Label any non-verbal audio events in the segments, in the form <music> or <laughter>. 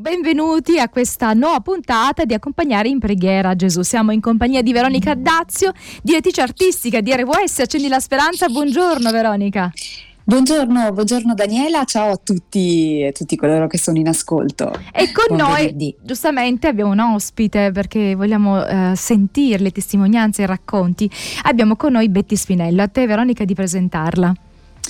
benvenuti a questa nuova puntata di Accompagnare in preghiera Gesù. Siamo in compagnia di Veronica Dazio, direttrice artistica di RWS Accendi la Speranza. Buongiorno Veronica. Buongiorno, buongiorno Daniela, ciao a tutti, tutti coloro che sono in ascolto. E con Buon noi, venerdì. giustamente, abbiamo un ospite perché vogliamo uh, sentire le testimonianze e i racconti. Abbiamo con noi Betty Spinello, a te Veronica di presentarla.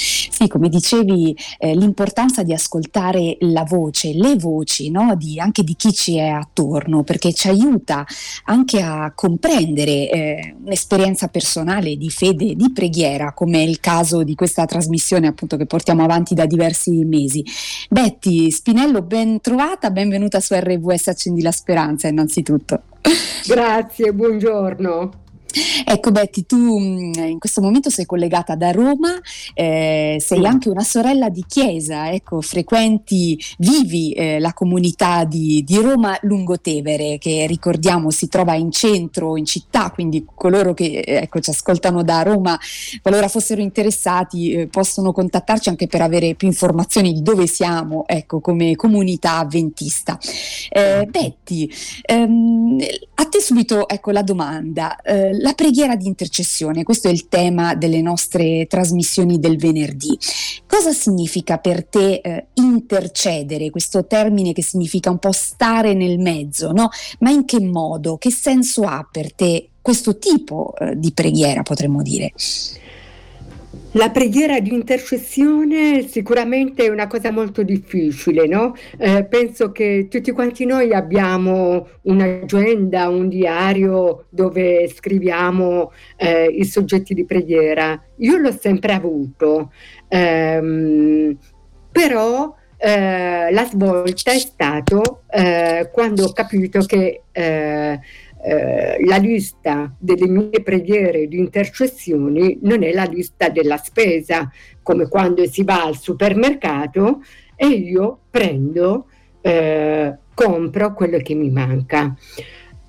Sì, come dicevi, eh, l'importanza di ascoltare la voce, le voci no? di, anche di chi ci è attorno, perché ci aiuta anche a comprendere eh, un'esperienza personale di fede, di preghiera, come è il caso di questa trasmissione appunto che portiamo avanti da diversi mesi. Betty Spinello, ben trovata, benvenuta su RWS Accendi la Speranza innanzitutto. Grazie, buongiorno. Ecco Betty, tu mm, in questo momento sei collegata da Roma, eh, sei anche una sorella di chiesa, ecco, frequenti, vivi eh, la comunità di, di, Roma Lungotevere che ricordiamo si trova in centro, in città, quindi coloro che ecco, ci ascoltano da Roma, qualora fossero interessati, eh, possono contattarci anche per avere più informazioni di dove siamo ecco, come comunità avventista. Eh, Betty, ehm, a te subito ecco, la domanda eh, la preghiera di intercessione, questo è il tema delle nostre trasmissioni del venerdì. Cosa significa per te eh, intercedere, questo termine che significa un po' stare nel mezzo, no? Ma in che modo, che senso ha per te questo tipo eh, di preghiera, potremmo dire? La preghiera di intercessione sicuramente è una cosa molto difficile, no? Eh, penso che tutti quanti noi abbiamo un'agenda, un diario dove scriviamo eh, i soggetti di preghiera. Io l'ho sempre avuto, ehm, però eh, la svolta è stato eh, quando ho capito che eh, eh, la lista delle mie preghiere di intercessioni non è la lista della spesa, come quando si va al supermercato e io prendo, eh, compro quello che mi manca.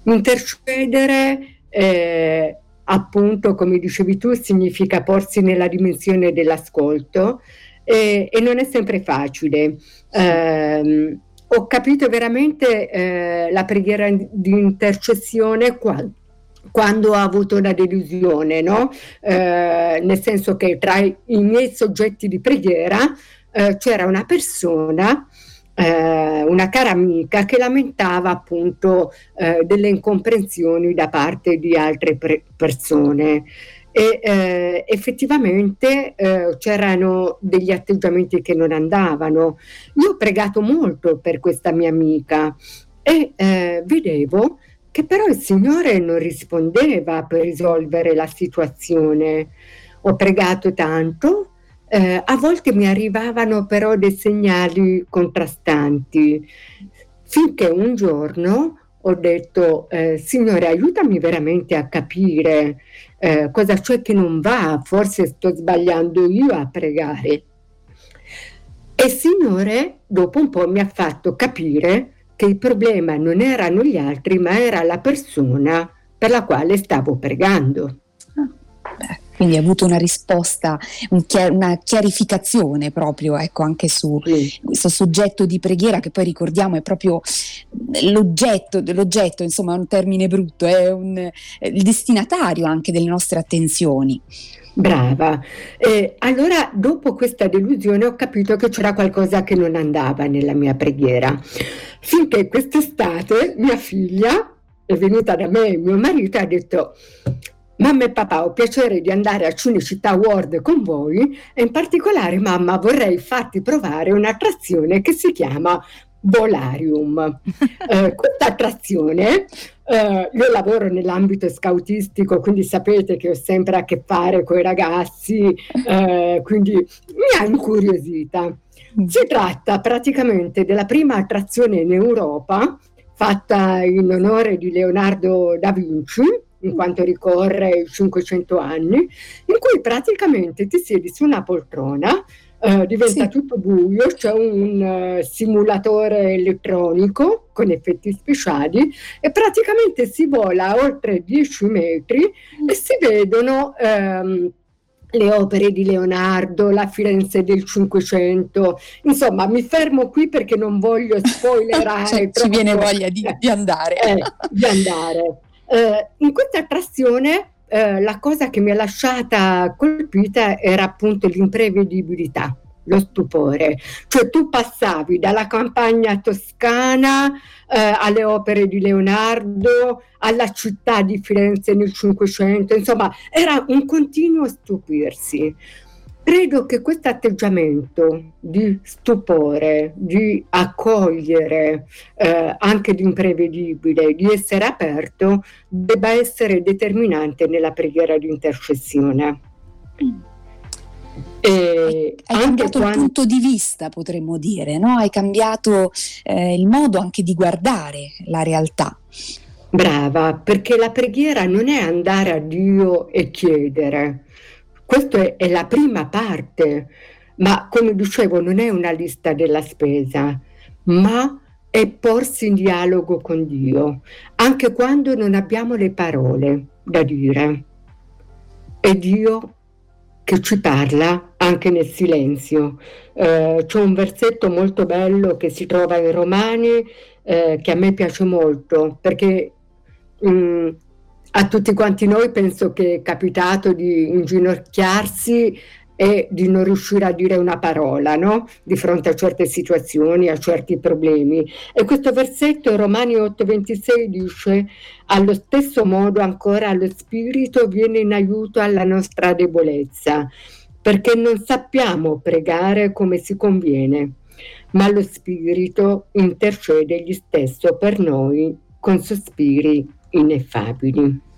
Intercedere, eh, appunto, come dicevi tu, significa porsi nella dimensione dell'ascolto e non è sempre facile. Eh, ho capito veramente eh, la preghiera di intercessione quando quando ho avuto una delusione, no? eh, nel senso che tra i, miei soggetti di preghiera eh, c'era una persona, eh, una cara amica, che lamentava appunto eh, delle incomprensioni da parte di altre pre- persone e eh, effettivamente eh, c'erano degli atteggiamenti che non andavano. Io ho pregato molto per questa mia amica e eh, vedevo che però il Signore non rispondeva per risolvere la situazione. Ho pregato tanto, eh, a volte mi arrivavano però dei segnali contrastanti, finché un giorno ho detto, eh, Signore, aiutami veramente a capire eh, cosa c'è che non va, forse sto sbagliando io a pregare. E il Signore dopo un po' mi ha fatto capire che il problema non erano gli altri, ma era la persona per la quale stavo pregando. Ah, quindi hai avuto una risposta, un chiar- una chiarificazione proprio ecco, anche su sì. questo soggetto di preghiera che poi ricordiamo è proprio l'oggetto, l'oggetto insomma è un termine brutto, è un, il destinatario anche delle nostre attenzioni. Brava. Eh, allora, dopo questa delusione ho capito che c'era qualcosa che non andava nella mia preghiera. Finché quest'estate mia figlia è venuta da me e mio marito e ha detto Mamma e papà, ho piacere di andare a Cinecittà World con voi e in particolare, mamma, vorrei farti provare un'attrazione che si chiama Volarium. <laughs> Eh, questa attrazione, eh, io lavoro nell'ambito scoutistico, quindi sapete che ho sempre a che fare con i ragazzi, eh, quindi mi ha incuriosita. Si tratta praticamente della prima attrazione in Europa fatta in onore di Leonardo da Vinci, in quanto ricorre i 500 anni, in cui praticamente ti siedi su una poltrona Uh, diventa sì. tutto buio, c'è un uh, simulatore elettronico con effetti speciali e praticamente si vola oltre 10 metri e si vedono um, le opere di Leonardo, la Firenze del Cinquecento, insomma mi fermo qui perché non voglio <laughs> spoilerare. cioè, ci viene voglia di, di andare. Eh, di andare. <laughs> Eh, in questa attrazione eh, la cosa che mi ha lasciata colpita era appunto l'imprevedibilità lo stupore. Cioè tu passavi dalla campagna toscana eh, alle opere di Leonardo, alla città di Firenze nel Cinquecento, insomma era un continuo stupirsi. Credo che questo atteggiamento di stupore, di accogliere eh, anche l'imprevedibile, di essere aperto, debba essere determinante nella preghiera di intercessione. Mm. E hai cambiato quando... il punto di vista, potremmo dire, no? hai cambiato eh, il modo anche di guardare la realtà. Brava, perché la preghiera non è andare a Dio e chiedere, questa è, è la prima parte, ma come dicevo non è una lista della spesa, ma è porsi in dialogo con Dio, anche quando non abbiamo le parole da dire. E Dio che ci parla anche nel silenzio. Eh, c'è un versetto molto bello che si trova in Romani eh, che a me piace molto perché mh, mm, a tutti quanti noi penso che è capitato di inginocchiarsi e di non riuscire a dire una parola no? di fronte a certe situazioni, a certi problemi. E questo versetto, Romani 8:26, dice, allo stesso modo ancora lo Spirito viene in aiuto alla nostra debolezza, perché non sappiamo pregare come si conviene, ma lo Spirito intercede egli stesso per noi con sospiri ineffabili.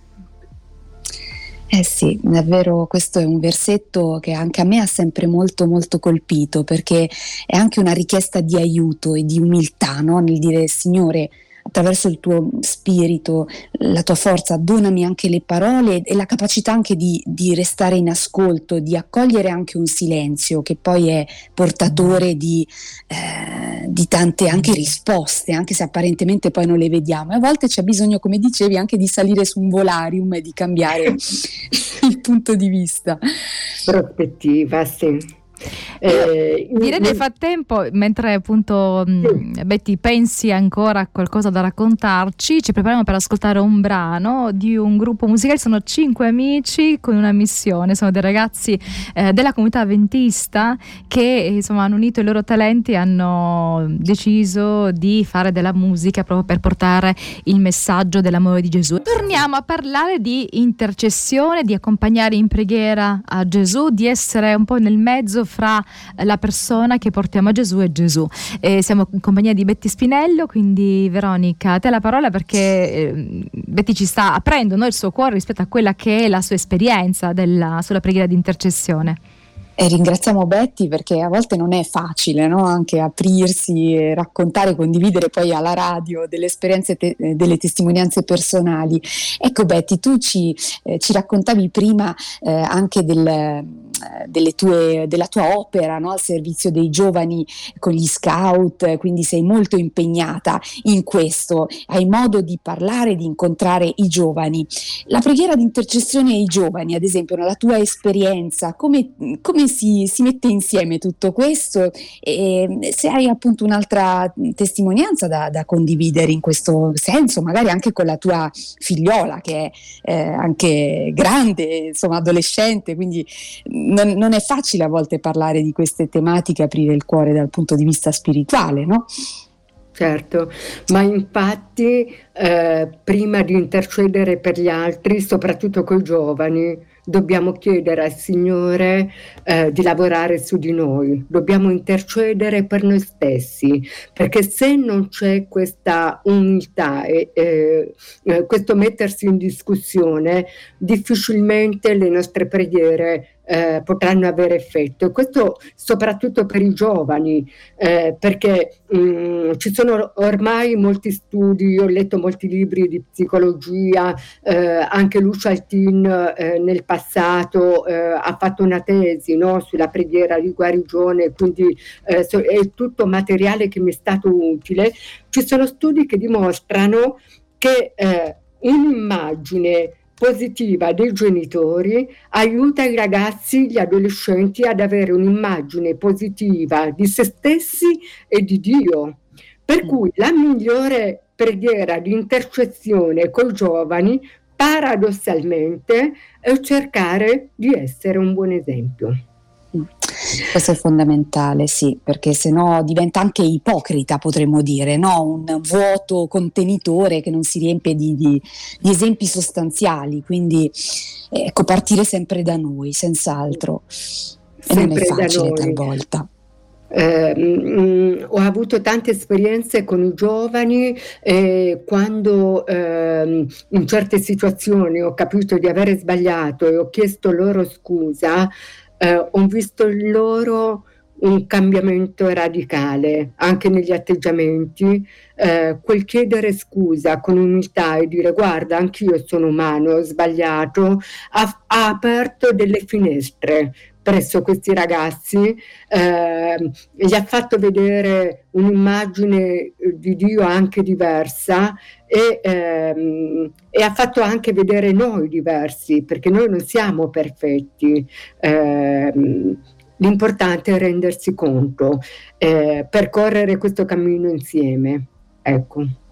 Eh sì, davvero questo è un versetto che anche a me ha sempre molto molto colpito perché è anche una richiesta di aiuto e di umiltà no? nel dire Signore attraverso il tuo spirito, la tua forza, donami anche le parole e la capacità anche di, di restare in ascolto, di accogliere anche un silenzio che poi è portatore di, eh, di tante anche risposte, anche se apparentemente poi non le vediamo. E a volte c'è bisogno, come dicevi, anche di salire su un volarium e di cambiare <laughs> il punto di vista. Prospettiva, sì. Eh, Direi nel frattempo, mentre appunto sì. Betty pensi ancora a qualcosa da raccontarci, ci prepariamo per ascoltare un brano di un gruppo musicale, sono cinque amici con una missione, sono dei ragazzi eh, della comunità avventista che insomma hanno unito i loro talenti e hanno deciso di fare della musica proprio per portare il messaggio dell'amore di Gesù. Torniamo a parlare di intercessione, di accompagnare in preghiera a Gesù, di essere un po' nel mezzo fra la persona che portiamo a Gesù e Gesù. E siamo in compagnia di Betty Spinello, quindi Veronica, a te la parola perché eh, Betty ci sta aprendo no, il suo cuore rispetto a quella che è la sua esperienza della, sulla preghiera di intercessione. E ringraziamo Betty perché a volte non è facile no? anche aprirsi, raccontare, condividere poi alla radio delle esperienze, te- delle testimonianze personali. Ecco Betty, tu ci, eh, ci raccontavi prima eh, anche del tue, della tua opera no? al servizio dei giovani con gli scout, quindi sei molto impegnata in questo, hai modo di parlare, di incontrare i giovani. La preghiera di intercessione ai giovani, ad esempio, nella tua esperienza, come, come si, si, mette insieme tutto questo e se hai appunto un'altra testimonianza da, da, condividere in questo senso, magari anche con la tua figliola che è eh, anche grande, insomma adolescente, quindi non, non, è facile a volte parlare di queste tematiche, aprire il cuore dal punto di vista spirituale, no? Certo, ma infatti eh, prima di intercedere per gli altri, soprattutto con i giovani, dobbiamo chiedere al Signore eh, di lavorare su di noi, dobbiamo intercedere per noi stessi, perché se non c'è questa umiltà e eh, questo mettersi in discussione, difficilmente le nostre preghiere eh, potranno avere effetto. Questo soprattutto per i giovani, eh, perché mh, mm, ci sono ormai molti studi, ho letto molti libri di psicologia, eh, anche Lucia Altin eh, nel passato eh, ha fatto una tesi no, sulla preghiera di guarigione, quindi eh, so, è tutto materiale che mi è stato utile. Ci sono studi che dimostrano che un'immagine positiva dei genitori aiuta i ragazzi, gli adolescenti ad avere un'immagine positiva di se stessi e di Dio. Per mm. cui la migliore preghiera di intercessione con i giovani paradossalmente è cercare di essere un buon esempio. Questo è fondamentale, sì, perché se no diventa anche ipocrita, potremmo dire, no? un vuoto contenitore che non si riempie di, di, di esempi sostanziali. Quindi ecco, partire sempre da noi, senz'altro. E non è facile talvolta. Eh, mh, mm, ho avuto tante esperienze con i giovani e quando eh, in certe situazioni ho capito di avere sbagliato e ho chiesto loro scusa, eh, ho visto in loro un cambiamento radicale anche negli atteggiamenti, eh, quel chiedere scusa con umiltà e dire guarda anch'io sono umano, ho sbagliato, ha, ha aperto delle finestre presso questi ragazzi, eh, gli ha fatto vedere un'immagine di Dio anche diversa e, ehm, e, ha fatto anche vedere noi diversi, perché noi non siamo perfetti. Eh, l'importante è rendersi conto, eh, percorrere questo cammino insieme. Ecco.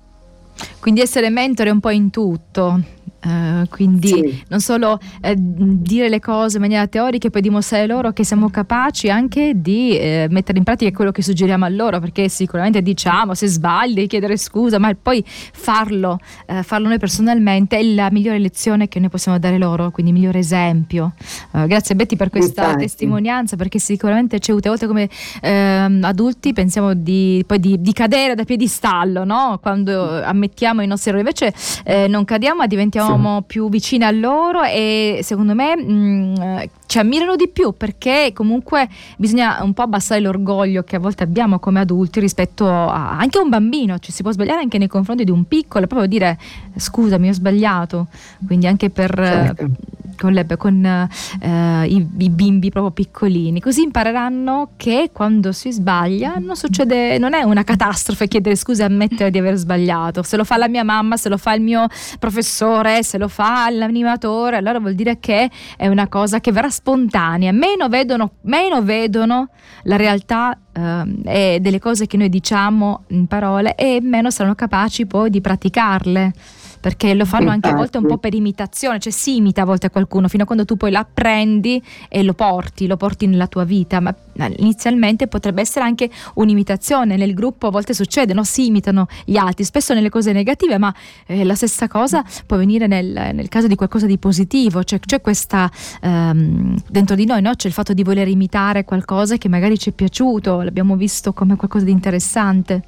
Quindi essere mentore un po' in tutto, Uh, quindi sì. non solo uh, dire le cose in maniera teorica e poi dimostrare loro che siamo capaci anche di uh, mettere in pratica quello che suggeriamo a loro, perché sicuramente diciamo se sbagli chiedere scusa, ma poi farlo, farlo noi personalmente è la migliore lezione che noi possiamo dare loro, quindi il migliore esempio. grazie Betty per questa Infatti. testimonianza, perché sicuramente ci aiuta, volte come ehm, adulti pensiamo di, poi di, di, cadere da piedistallo, no? quando ammettiamo i nostri errori, invece non cadiamo ma diventiamo siamo più vicini a loro e secondo me mh, mm, ci ammirano di più perché comunque bisogna un po' abbassare l'orgoglio che a volte abbiamo come adulti rispetto a anche a un bambino, cioè si può sbagliare anche nei confronti di un piccolo, proprio dire scusami ho sbagliato, quindi anche per... Certo con, le, con eh, i, i, bimbi proprio piccolini, così impareranno che quando si sbaglia non succede, non è una catastrofe chiedere scusa e ammettere di aver sbagliato. Se lo fa la mia mamma, se lo fa il mio professore, se lo fa l'animatore, allora vuol dire che è una cosa che verrà spontanea. Meno vedono, meno vedono la realtà eh, delle cose che noi diciamo in parole e meno saranno capaci poi di praticarle perché lo fanno anche a volte un po' per imitazione, cioè si imita a volte a qualcuno fino a quando tu poi la prendi e lo porti, lo porti nella tua vita, ma inizialmente potrebbe essere anche un'imitazione, nel gruppo a volte succede, no? si imitano gli altri, spesso nelle cose negative, ma eh, la stessa cosa può venire nel, nel, caso di qualcosa di positivo, cioè c'è questa ehm, dentro di noi, no? c'è il fatto di voler imitare qualcosa che magari ci è piaciuto, l'abbiamo visto come qualcosa di interessante.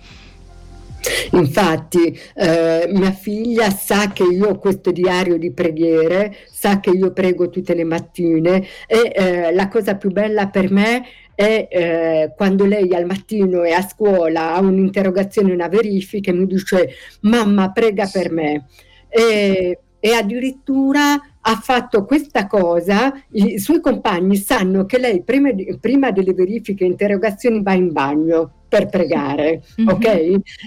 Infatti eh, mia figlia sa che io ho questo diario di preghiere, sa che io prego tutte le mattine e eh, la cosa più bella per me è eh, quando lei al mattino è a scuola, ha un'interrogazione, una verifica e mi dice mamma prega per me. E, e addirittura ha fatto questa cosa, i suoi compagni sanno che lei prima, prima delle verifiche e interrogazioni va in bagno per pregare, mm-hmm. ok?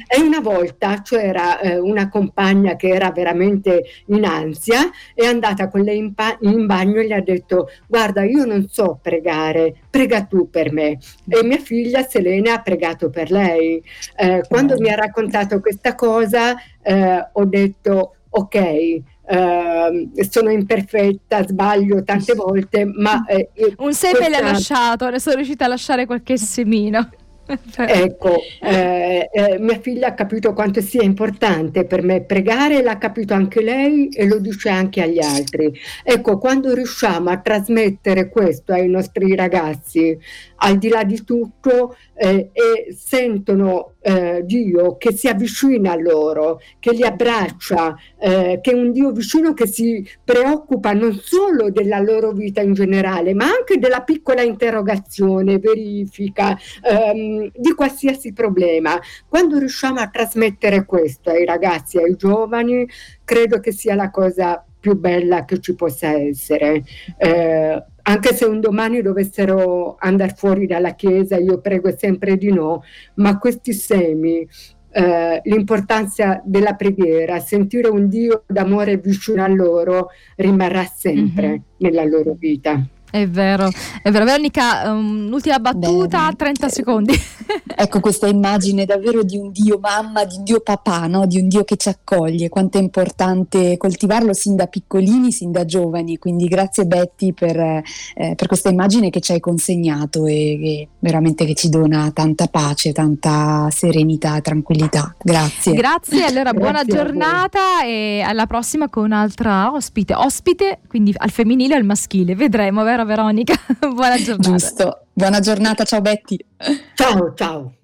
E una volta c'era eh, una compagna che era veramente in ansia, è andata con lei in, pa- in, bagno e gli ha detto guarda io non so pregare, prega tu per me. E mia figlia Selena ha pregato per lei. Eh, quando mi ha raccontato questa cosa eh, ho detto ok, Uh, sono imperfetta, sbaglio tante volte, ma... Eh, un seme questa... l'ha lasciato, ne sono riuscita a lasciare qualche semino. Ecco, eh, eh, mia figlia ha capito quanto sia importante per me pregare, l'ha capito anche lei e lo dice anche agli altri. Ecco, quando riusciamo a trasmettere questo ai nostri ragazzi, al di là di tutto, eh, e sentono eh, Dio che si avvicina a loro, che li abbraccia, eh, che è un Dio vicino che si preoccupa non solo della loro vita in generale, ma anche della piccola interrogazione, verifica, ehm, di qualsiasi problema. Quando riusciamo a trasmettere questo ai ragazzi, ai giovani, credo che sia la cosa più bella che ci possa essere. Eh, anche se un domani dovessero andare fuori dalla Chiesa, io prego sempre di no, ma questi semi eh, l'importanza della preghiera, sentire un Dio d'amore vicino a loro rimarrà sempre mm-hmm. nella loro vita. È vero, è vero. Veronica, un'ultima battuta, Bene. 30 secondi. ecco questa immagine davvero di un Dio mamma, di un Dio papà, no? di un Dio che ci accoglie. Quanto è importante coltivarlo sin da piccolini, sin da giovani. Quindi grazie Betty per, eh, per questa immagine che ci hai consegnato e che veramente che ci dona tanta pace, tanta serenità e tranquillità. Grazie. Grazie, allora grazie buona giornata e alla prossima con un'altra ospite. Ospite, quindi al femminile o al maschile, vedremo, vero? Veronica? <laughs> Buona giornata. Giusto. Buona giornata, ciao Betty. Ciao, ciao.